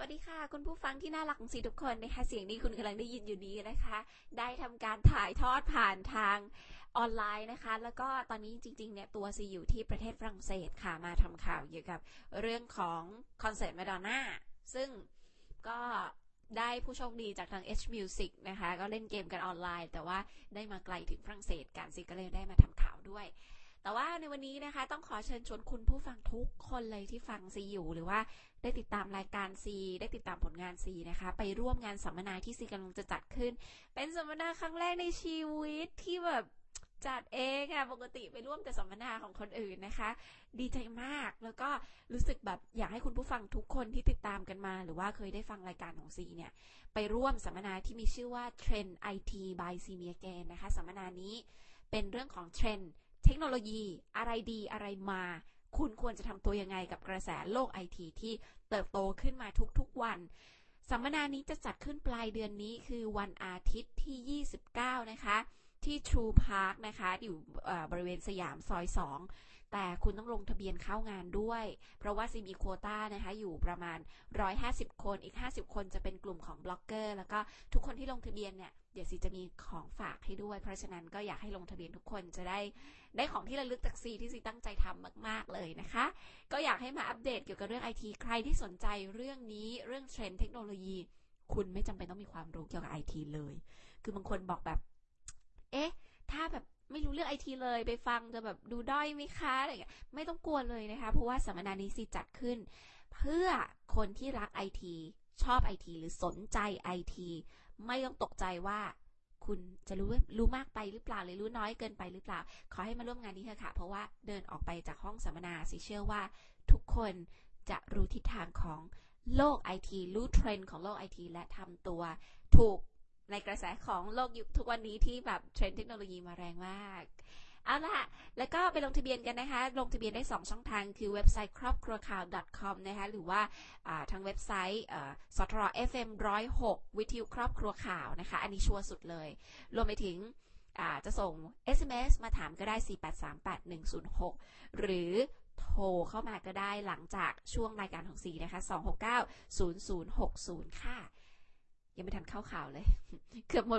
วัสดีค่ะ คุณผู้ฟังที่น่ารักของสีทุกคนนะคะเสียงนี้คุณกำลังได้ยินอยู่นี้นะคะ ได้ทำการถ่ายทอดผ่านทางออนไลน์นะคะ แล้วก็ตอนนี้จริงๆเนี่ยตัวซีอยู่ที่ประเทศฝรั่งเศสค่ะมาทำข่าวเกี่ยวกับเรื่องของคอนเสิร์ตมาดอนน่าซึ่งก็ได้ผู้โชคดีจากทาง H Music นะคะ ก็เล่นเกมกันออนไลน์ แต่ว่าได้มาไกลถึงฝรั่งเศสกันสิก็เลยได้มาทำข่าวด้วย แต่ว่าในวันนี้นะคะต้องขอเชิญชวนคุณผู้ฟังทุกคนเลยที่ฟังซีอยู่ หรือว่าได้ติดตามรายการซีได้ติดตามผลงานซีนะคะ ไปร่วมงานสัมมนาที่ซีกำลังจะจัดขึ้น เป็นสัมมนาครั้งแรกในชีวิตที่แบบจัดเองอะปกติไปร่วมแต่สัมมนาของคนอื่นนะคะ ดีใจมากแล้วก็รู้สึกแบบอยากให้คุณผู้ฟังทุกคนที่ติดตามกันมา หรือว่าเคยได้ฟังรายการของซีเนี่ย ไปร่วมสัมมนาที่มีชื่อว่า Trend IT by c m e a g a i n นะคะ สัมมนานี้เป็นเรื่องของเทรนด์ เทคโนโลยีอะไรดีอะไรมา คุณควรจะทำตัวยังไงกับกระแสโลกไอทีที่เติบโตขึ้นมาทุกๆวัน สัมมนานี้จะจัดขึ้นปลายเดือนนี้คือวันอาทิตย์ที่ 29 นะคะ ที่ True Park นะคะ อยู่บริเวณสยามซอย 2 แต่คุณต้องลงทะเบียนเข้างานด้วย เพราะว่าซีมีโควต้านะคะอยู่ประมาณ 150 คนอีก 50 คนจะเป็นกลุ่มของบล็อกเกอร์ แล้วก็ทุกคนที่ลงทะเบียนเนี่ยเดี๋ยวซีจะมีของฝากให้ด้วย เพราะฉะนั้นก็อยากให้ลงทะเบียนทุกคนจะได้ได้ของที่ระลึกจากซีที่ซีตั้งใจทำมาก ๆเลยนะคะ ก็อยากให้มาอัปเดตเกี่ยวกับเรื่องไอทีใครที่สนใจเรื่องนี้เรื่องเทรนด์เทคโนโลยี คุณไม่จำเป็นต้องมีความรู้เกี่ยวกับไอทีเลย คือบางคนบอกแบบ เอ๊ะ ถ้าแบบ ไม่รู้เรื่องไอทีเลยไปฟังจะแบบดูด้อยไหมคะอะไรอย่างเงี้ยไม่ต้องกลัวเลยนะคะ เพราะว่าสัมมนานี้ซีจัดขึ้น เพื่อคนที่รักไอทีชอบไอทีหรือสนใจไอทีไม่ต้องตกใจว่าคุณจะรู้รู้มากไปหรือเปล่าหรือรู้น้อยเกินไปหรือเปล่า ขอให้มาร่วมงานนี้เถอะค่ะ เพราะว่าเดินออกไปจากห้องสัมมนาสิเชื่อว่าทุกคนจะรู้ทิศทางของโลกไอทีรู้เทรนด์ของโลกไอทีและทำตัวถูก ในกระแสของโลกยุคทุกวันนี้ที่แบบเทรนด์เทคโนโลยีมาแรงมาก เอาล่ะ แล้วก็ไปลงทะเบียนกันนะคะ ลงทะเบียนได้ 2 ช่องทางคือเว็บไซต์ครอบครัวข่าว .com นะคะ หรือว่าทางเว็บไซต์สตร FM 106 วิทยุครอบครัวข่าวนะคะ อันนี้ชัวร์สุดเลย รวมไปถึงจะส่ง SMS มาถามก็ได้ 4838106 หรือโทรเข้ามาก็ได้หลังจากช่วงรายการของสีนะคะ 2690060 ค่ะ ยังไม่ทันเข้าข่าวเลย เกือบหมด